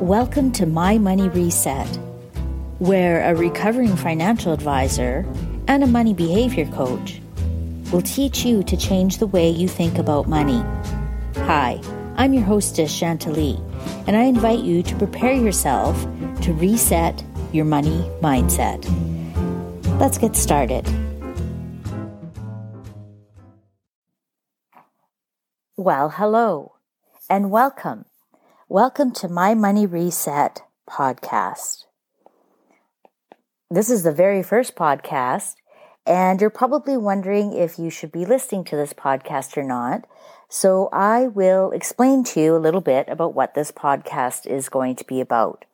Welcome to My Money Reset, where a recovering financial advisor and a money behavior coach will teach you to change the way you think about money. Hi, I'm your hostess, Chantalie, and I invite you to prepare yourself to reset your money mindset. Let's get started. Well, hello and welcome. Welcome to my Money Reset podcast. This is the very first podcast, and you're probably wondering if you should be listening to this podcast or not. So I will explain to you a little bit about what this podcast is going to be about.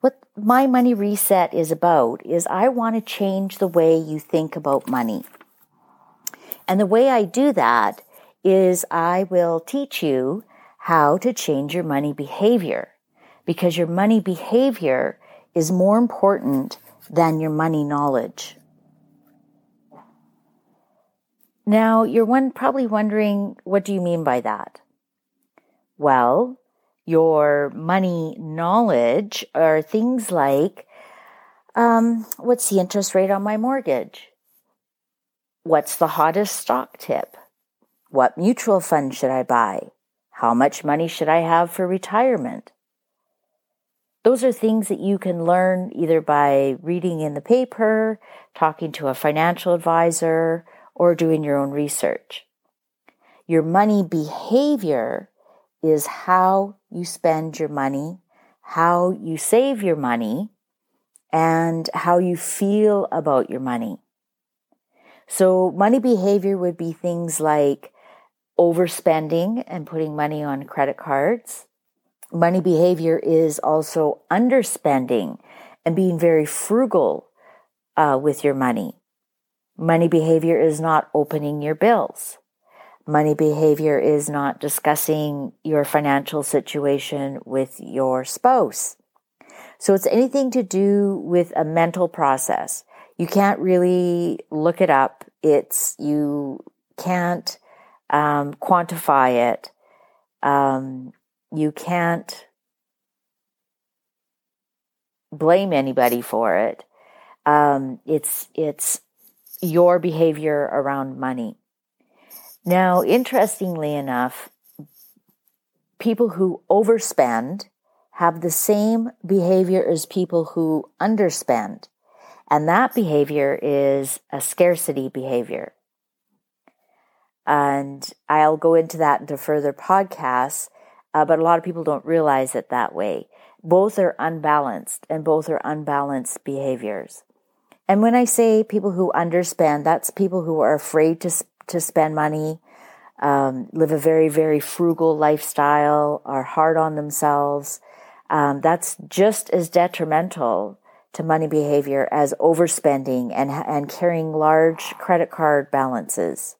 What my money reset is about is I want to change the way you think about money. And the way I do that is I will teach you how to change your money behavior because your money behavior is more important than your money knowledge. Now, you're one probably wondering, what do you mean by that? Well, your money knowledge are things like, um, what's the interest rate on my mortgage? What's the hottest stock tip? What mutual fund should I buy? How much money should I have for retirement? Those are things that you can learn either by reading in the paper, talking to a financial advisor, or doing your own research. Your money behavior is how you spend your money, how you save your money, and how you feel about your money. So money behavior would be things like overspending and putting money on credit cards. Money behavior is also underspending and being very frugal uh, with your money. Money behavior is not opening your bills. Money behavior is not discussing your financial situation with your spouse. So it's anything to do with a mental process. You can't really look it up. It's, you can't um, quantify it. Um, you can't blame anybody for it. Um, it's it's your behavior around money. Now, interestingly enough, people who overspend have the same behavior as people who underspend. And that behavior is a scarcity behavior. And I'll go into that into further podcasts, uh, but a lot of people don't realize it that way. Both are unbalanced and both are unbalanced behaviors. And when I say people who underspend, that's people who are afraid to, to spend money, um, live a very, very frugal lifestyle, are hard on themselves. Um, that's just as detrimental to money behavior as overspending and, and carrying large credit card balances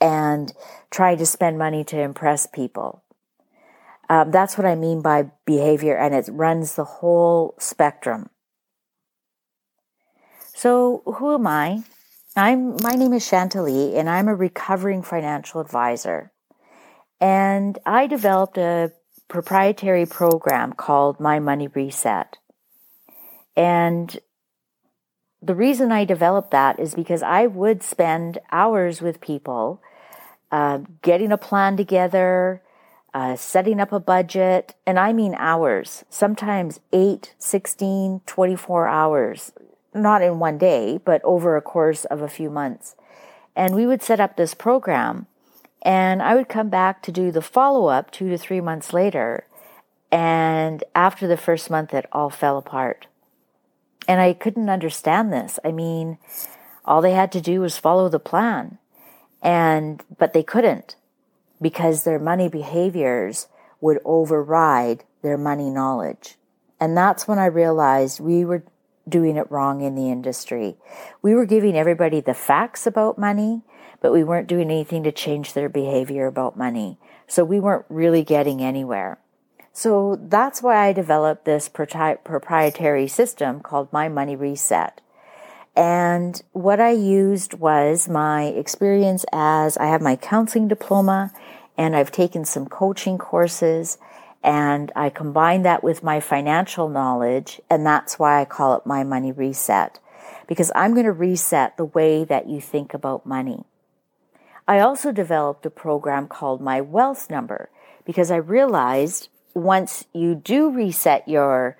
and try to spend money to impress people. Um, that's what I mean by behavior, and it runs the whole spectrum. So, who am I? I'm my name is Chantalie, and I'm a recovering financial advisor. And I developed a proprietary program called My Money Reset. And the reason I developed that is because I would spend hours with people uh, getting a plan together, uh, setting up a budget, and I mean hours, sometimes 8, 16, 24 hours, not in one day, but over a course of a few months. And we would set up this program, and I would come back to do the follow up two to three months later. And after the first month, it all fell apart. And I couldn't understand this. I mean, all they had to do was follow the plan. And, but they couldn't because their money behaviors would override their money knowledge. And that's when I realized we were doing it wrong in the industry. We were giving everybody the facts about money, but we weren't doing anything to change their behavior about money. So we weren't really getting anywhere. So that's why I developed this proprietary system called My Money Reset. And what I used was my experience as I have my counseling diploma and I've taken some coaching courses And I combine that with my financial knowledge, and that's why I call it my money reset. Because I'm going to reset the way that you think about money. I also developed a program called My Wealth Number because I realized once you do reset your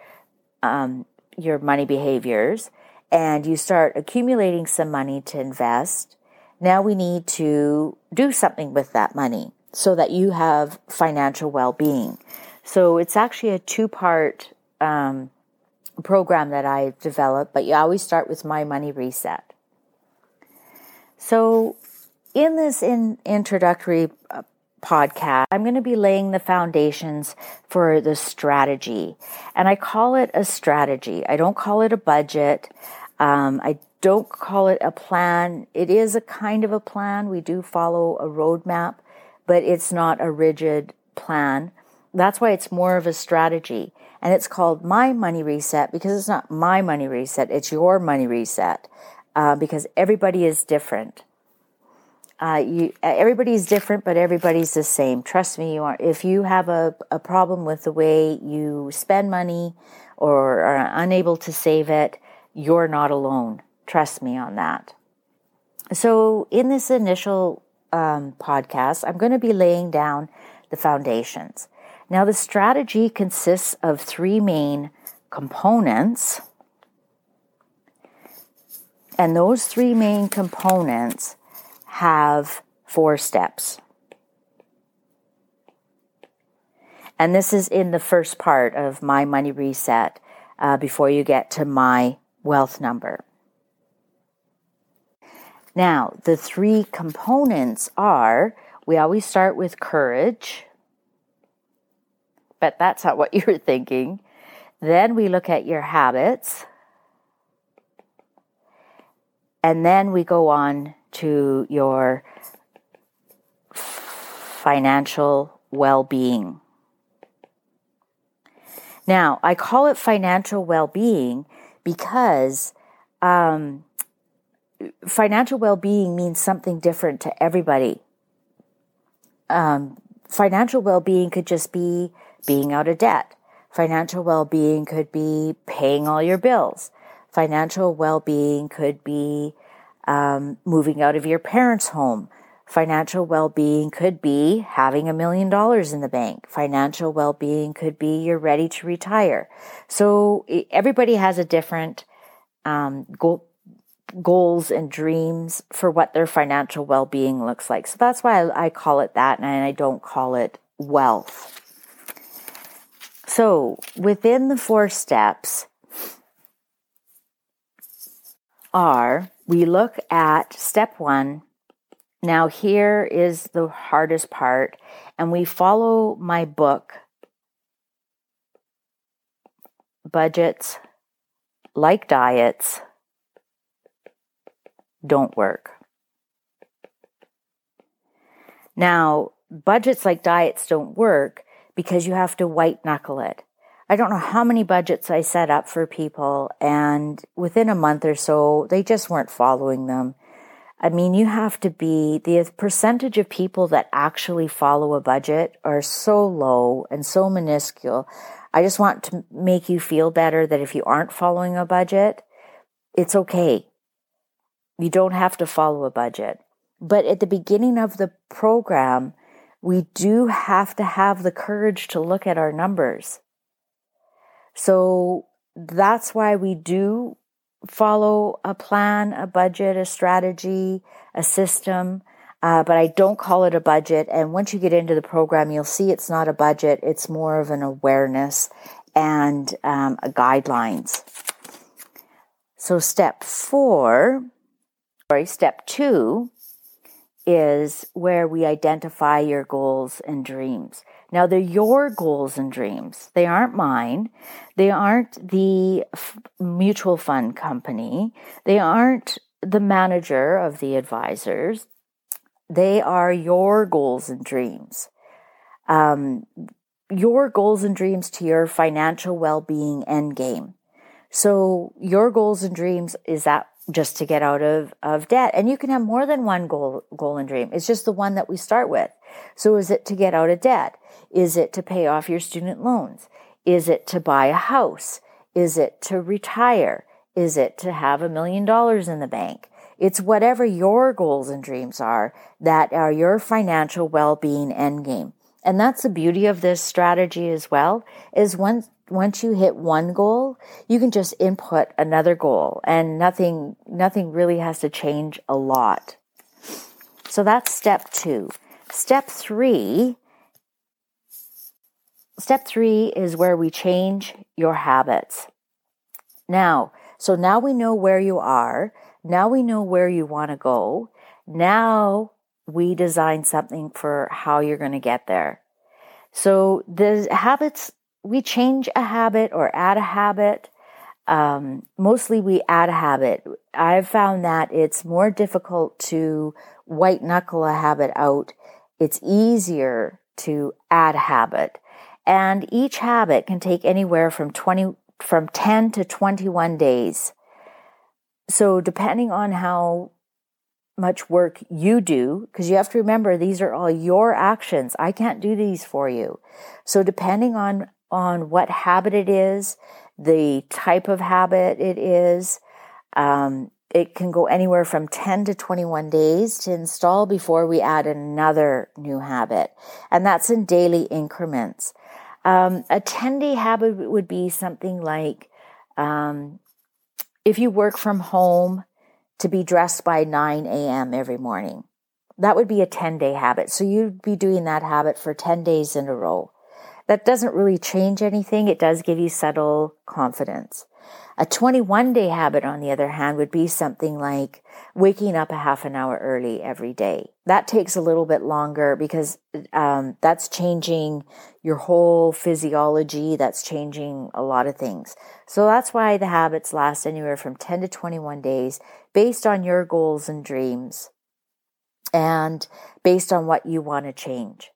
um, your money behaviors and you start accumulating some money to invest, now we need to do something with that money so that you have financial well being. So it's actually a two part um, program that I've developed, but you always start with My Money Reset. So, in this in introductory uh, podcast, I'm going to be laying the foundations for the strategy. And I call it a strategy. I don't call it a budget. Um, I don't call it a plan. It is a kind of a plan. We do follow a roadmap, but it's not a rigid plan. That's why it's more of a strategy. And it's called My Money Reset because it's not my money reset, it's your money reset. Uh, because everybody is different. Uh, you, everybody's different, but everybody's the same. Trust me, you are. If you have a, a problem with the way you spend money or are unable to save it, you're not alone. Trust me on that. So, in this initial um, podcast, I'm going to be laying down the foundations. Now, the strategy consists of three main components. And those three main components have four steps. And this is in the first part of my money reset uh, before you get to my wealth number. Now, the three components are we always start with courage, but that's not what you're thinking. Then we look at your habits. And then we go on to your financial well being. Now, I call it financial well being because um, financial well being means something different to everybody. Um, financial well being could just be being out of debt. Financial well being could be paying all your bills. Financial well being could be um, moving out of your parents' home. Financial well being could be having a million dollars in the bank. Financial well being could be you're ready to retire. So everybody has a different um, goal, goals and dreams for what their financial well being looks like. So that's why I, I call it that and I don't call it wealth. So within the four steps are we look at step one. Now, here is the hardest part, and we follow my book, Budgets Like Diets Don't Work. Now, budgets like diets don't work because you have to white knuckle it. I don't know how many budgets I set up for people, and within a month or so, they just weren't following them. I mean, you have to be the percentage of people that actually follow a budget are so low and so minuscule. I just want to make you feel better that if you aren't following a budget, it's okay. You don't have to follow a budget. But at the beginning of the program, we do have to have the courage to look at our numbers. So that's why we do follow a plan, a budget, a strategy, a system. Uh, but I don't call it a budget. And once you get into the program, you'll see it's not a budget. It's more of an awareness and um, guidelines. So step four, sorry, step two is where we identify your goals and dreams. Now, they're your goals and dreams. They aren't mine. They aren't the f- mutual fund company. They aren't the manager of the advisors. They are your goals and dreams. Um, your goals and dreams to your financial well being end game. So, your goals and dreams is that just to get out of, of debt. And you can have more than one goal, goal and dream. It's just the one that we start with. So is it to get out of debt? Is it to pay off your student loans? Is it to buy a house? Is it to retire? Is it to have a million dollars in the bank? It's whatever your goals and dreams are that are your financial well-being end game. And that's the beauty of this strategy as well, is once, once you hit one goal, you can just input another goal and nothing, nothing really has to change a lot. So that's step two. Step three, step three is where we change your habits. Now, so now we know where you are. Now we know where you want to go. Now we design something for how you're going to get there. So the habits, we change a habit or add a habit. Um, mostly we add a habit. I've found that it's more difficult to white knuckle a habit out. It's easier to add a habit. And each habit can take anywhere from 20, from 10 to 21 days. So depending on how much work you do, because you have to remember these are all your actions. I can't do these for you. So depending on, on what habit it is, the type of habit it is, um, it can go anywhere from 10 to 21 days to install before we add another new habit. And that's in daily increments. Um, a 10 day habit would be something like um, if you work from home, to be dressed by 9 a.m. every morning. That would be a 10 day habit. So you'd be doing that habit for 10 days in a row. That doesn't really change anything. It does give you subtle confidence. A 21 day habit, on the other hand, would be something like waking up a half an hour early every day. That takes a little bit longer because um, that's changing your whole physiology. That's changing a lot of things. So that's why the habits last anywhere from 10 to 21 days based on your goals and dreams and based on what you want to change.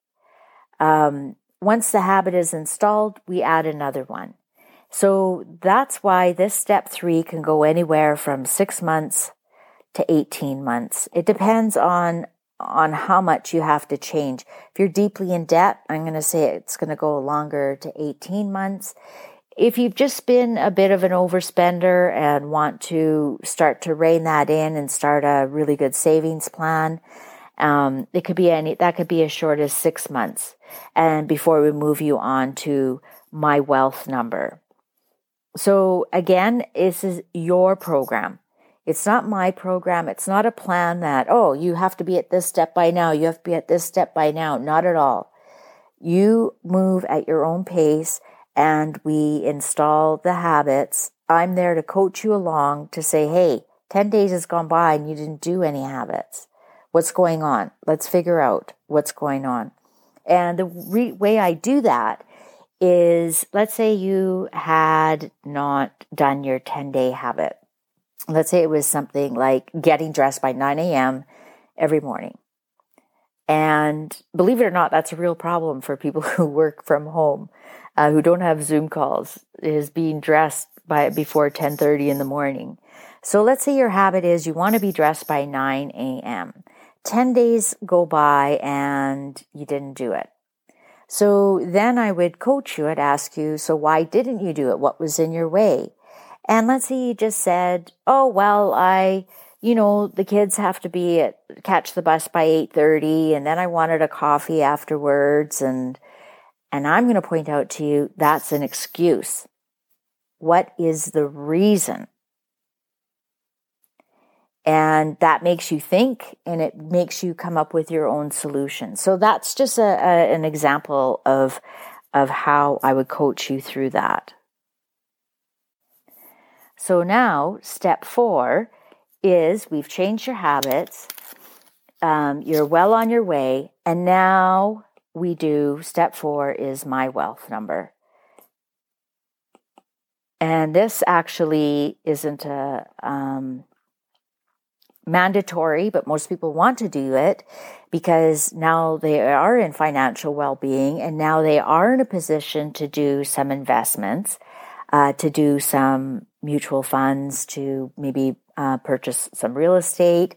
Um, once the habit is installed, we add another one. So that's why this step three can go anywhere from six months to 18 months. It depends on on how much you have to change. If you're deeply in debt, I'm going to say it's going to go longer to 18 months. If you've just been a bit of an overspender and want to start to rein that in and start a really good savings plan, um, it could be any, that could be as short as six months. And before we move you on to my wealth number. So again, this is your program. It's not my program. It's not a plan that, oh, you have to be at this step by now. You have to be at this step by now. Not at all. You move at your own pace and we install the habits. I'm there to coach you along to say, hey, 10 days has gone by and you didn't do any habits. What's going on? Let's figure out what's going on. And the re- way I do that is let's say you had not done your 10 day habit. Let's say it was something like getting dressed by 9 a.m. every morning. And believe it or not, that's a real problem for people who work from home, uh, who don't have Zoom calls, is being dressed by before 10:30 in the morning. So let's say your habit is you want to be dressed by 9 a.m. 10 days go by and you didn't do it. So then I would coach you. I'd ask you, so why didn't you do it? What was in your way? And let's say you just said, oh, well, I, you know, the kids have to be at, catch the bus by 8.30 and then I wanted a coffee afterwards. And, and I'm going to point out to you, that's an excuse. What is the reason? And that makes you think and it makes you come up with your own solution. So that's just a, a, an example of of how i would coach you through that. So now step four is we've changed your habits. Um, you're well on your way and now we do step four is my wealth number. And this actually isn't a um, mandatory, but most people want to do it because now they are in financial well being and now they are in a position to do some investments. uh, to do some mutual funds, to maybe uh, purchase some real estate.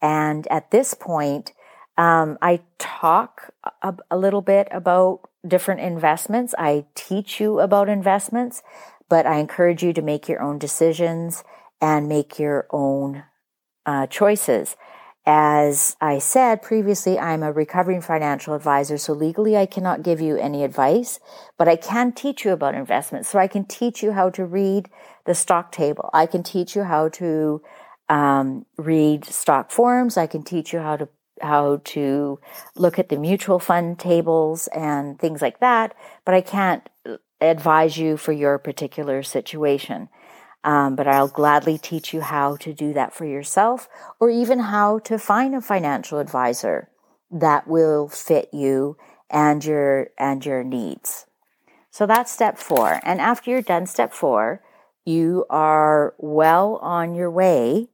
And at this point, um, I talk a, a little bit about different investments. I teach you about investments, but I encourage you to make your own decisions and make your own uh, choices. As I said previously, I'm a recovering financial advisor, so legally I cannot give you any advice, but I can teach you about investments. So I can teach you how to read the stock table. I can teach you how to um, read stock forms. I can teach you how to how to look at the mutual fund tables and things like that, but I can't advise you for your particular situation. Um, but I'll gladly teach you how to do that for yourself or even how to find a financial advisor that will fit you and your and your needs. So that's step 4. And after you're done step 4, you are well on your way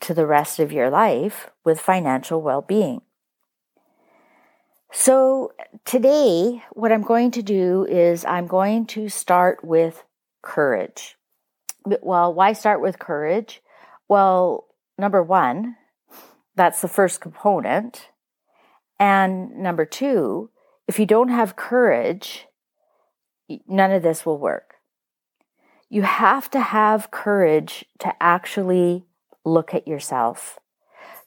to the rest of your life with financial well being. So, today, what I'm going to do is I'm going to start with courage. Well, why start with courage? Well, number one, that's the first component. And number two, if you don't have courage, none of this will work. You have to have courage to actually look at yourself,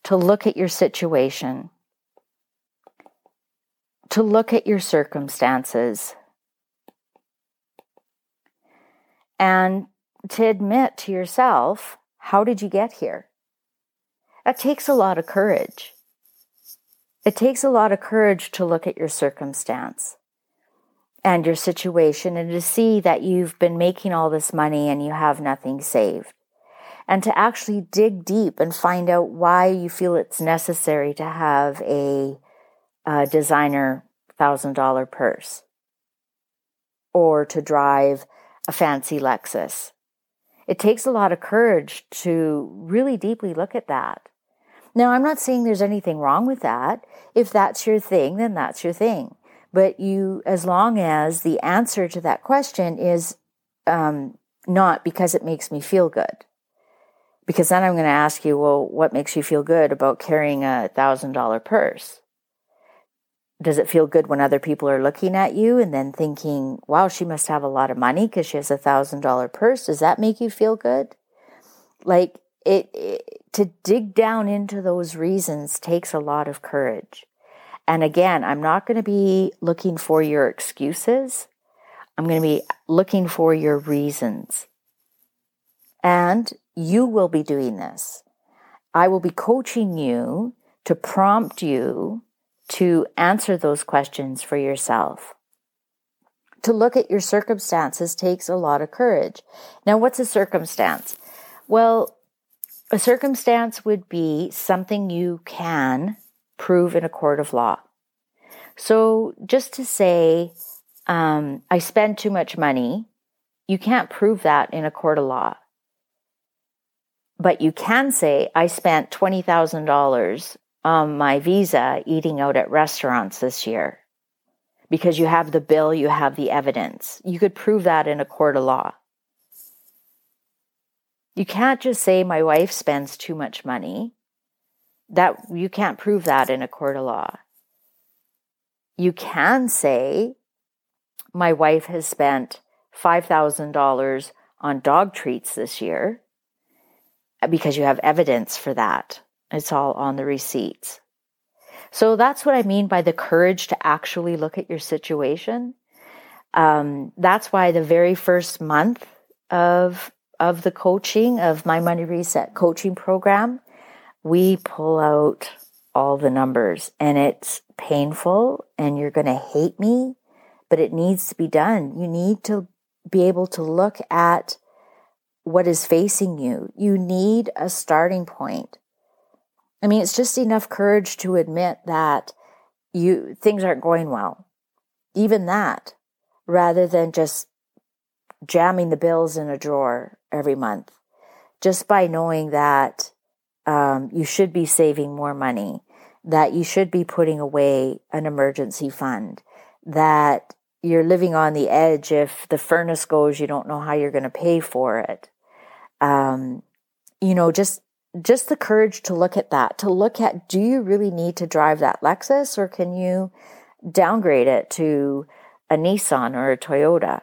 to look at your situation, to look at your circumstances, and to admit to yourself, how did you get here? That takes a lot of courage. It takes a lot of courage to look at your circumstance and your situation and to see that you've been making all this money and you have nothing saved and to actually dig deep and find out why you feel it's necessary to have a, a designer thousand dollar purse or to drive a fancy Lexus. It takes a lot of courage to really deeply look at that. Now, I'm not saying there's anything wrong with that. If that's your thing, then that's your thing. But you, as long as the answer to that question is um, not because it makes me feel good, because then I'm going to ask you, well, what makes you feel good about carrying a thousand dollar purse? Does it feel good when other people are looking at you and then thinking, wow, she must have a lot of money because she has a thousand dollar purse? Does that make you feel good? Like it, it, to dig down into those reasons takes a lot of courage. And again, I'm not going to be looking for your excuses. I'm going to be looking for your reasons. And you will be doing this. I will be coaching you to prompt you to answer those questions for yourself. To look at your circumstances takes a lot of courage. Now, what's a circumstance? Well, a circumstance would be something you can prove in a court of law. So, just to say, um, I spend too much money, you can't prove that in a court of law. But you can say, I spent $20,000 on my visa eating out at restaurants this year because you have the bill, you have the evidence. You could prove that in a court of law. You can't just say my wife spends too much money. That you can't prove that in a court of law. You can say my wife has spent $5,000 on dog treats this year uh, because you have evidence for that. It's all on the receipts. So that's what I mean by the courage to actually look at your situation. Um, that's why the very first month of of the coaching of my money reset coaching program, we pull out all the numbers and it's painful and you're going to hate me, but it needs to be done. You need to be able to look at what is facing you. You need a starting point. I mean, it's just enough courage to admit that you things aren't going well. Even that, rather than just jamming the bills in a drawer every month. Just by knowing that um, you should be saving more money, that you should be putting away an emergency fund, that you're living on the edge. If the furnace goes, you don't know how you're going to pay for it. Um, you know, just just the courage to look at that, to look at do you really need to drive that Lexus or can you downgrade it to a Nissan or a Toyota?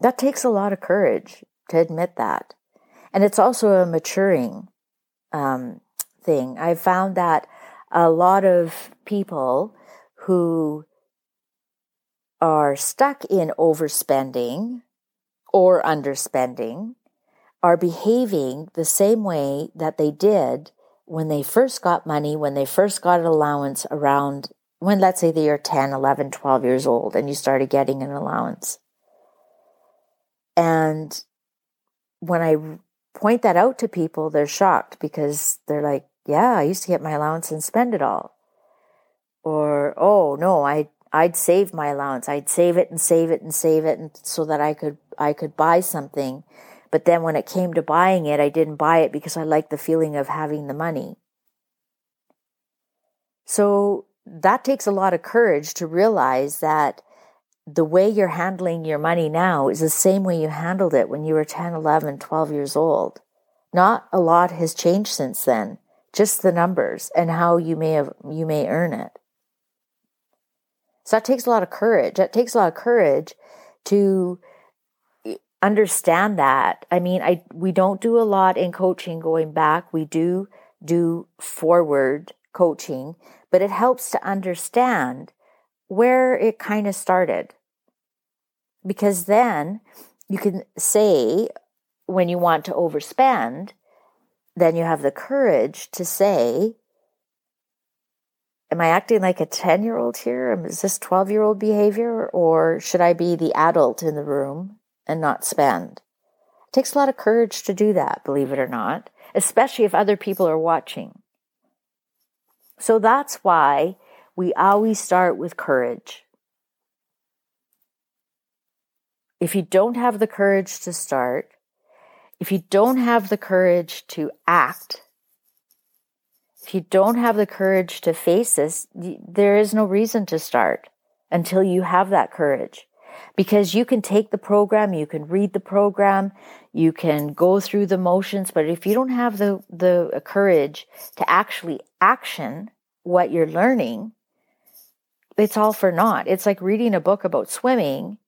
That takes a lot of courage to admit that. And it's also a maturing um, thing. I've found that a lot of people who are stuck in overspending or underspending are behaving the same way that they did when they first got money, when they first got an allowance around when, let's say, they are 10, 11, 12 years old and you started getting an allowance. And when I point that out to people, they're shocked because they're like, yeah, I used to get my allowance and spend it all. Or, oh no, I I'd save my allowance. I'd save it and save it and save it and so that I could I could buy something. But then when it came to buying it, I didn't buy it because I liked the feeling of having the money. So that takes a lot of courage to realize that the way you're handling your money now is the same way you handled it when you were 10, 11, 12 years old. Not a lot has changed since then, just the numbers and how you may have, you may earn it. So that takes a lot of courage. That takes a lot of courage to understand that. I mean, I we don't do a lot in coaching going back. We do do forward coaching, but it helps to understand where it kind of started. Because then you can say when you want to overspend, then you have the courage to say, am I acting like a 10 year old here? Is this 12 year old behavior? Or should I be the adult in the room and not spend? It takes a lot of courage to do that, believe it or not, especially if other people are watching. So that's why we always start with courage. If you don't have the courage to start, if you don't have the courage to act, if you don't have the courage to face this, there is no reason to start until you have that courage. Because you can take the program, you can read the program, you can go through the motions, but if you don't have the, the courage to actually action what you're learning, it's all for naught. It's like reading a book about swimming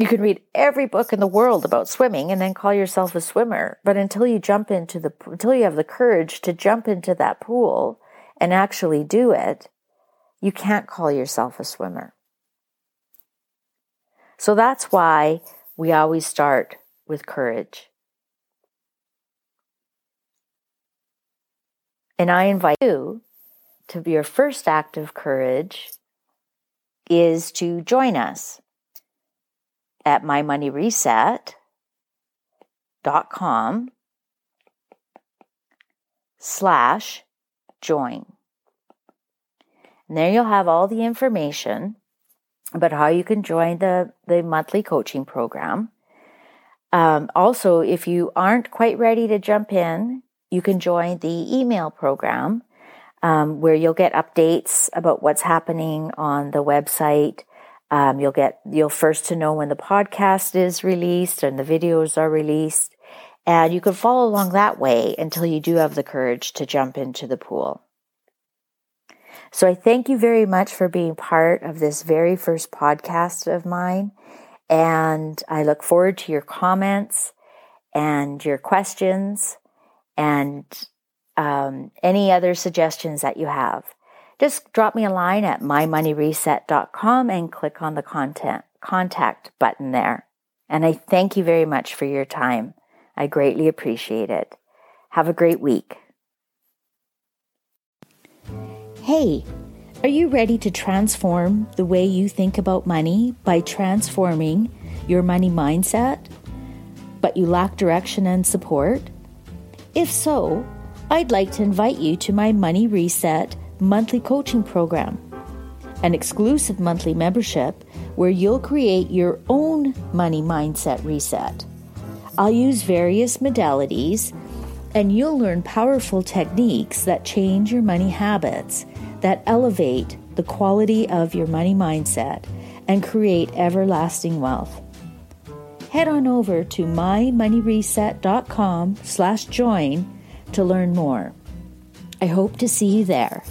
you can read every book in the world about swimming and then call yourself a swimmer. But until you jump into the, until you have the courage to jump into that pool and actually do it, you can't call yourself a swimmer. So that's why we always start with courage. And I invite you to your first act of courage is to join us at mymoneyreset.com slash join. And there you'll have all the information about how you can join the, the monthly coaching program. Um, also, if you aren't quite ready to jump in, you can join the email program um, where you'll get updates about what's happening on the website um, you'll get, you'll first to know when the podcast is released and the videos are released. And you can follow along that way until you do have the courage to jump into the pool. So I thank you very much for being part of this very first podcast of mine. And I look forward to your comments and your questions and um, any other suggestions that you have just drop me a line at mymoneyreset.com and click on the content contact button there. And I thank you very much for your time. I greatly appreciate it. Have a great week. Hey, are you ready to transform the way you think about money by transforming your money mindset, but you lack direction and support? If so, I'd like to invite you to my Money Reset monthly coaching program, an exclusive monthly membership where you'll create your own money mindset reset. I'll use various modalities and you'll learn powerful techniques that change your money habits, that elevate the quality of your money mindset, and create everlasting wealth. Head on over to mymoneyreset.com slash join to learn more. I hope to see you there.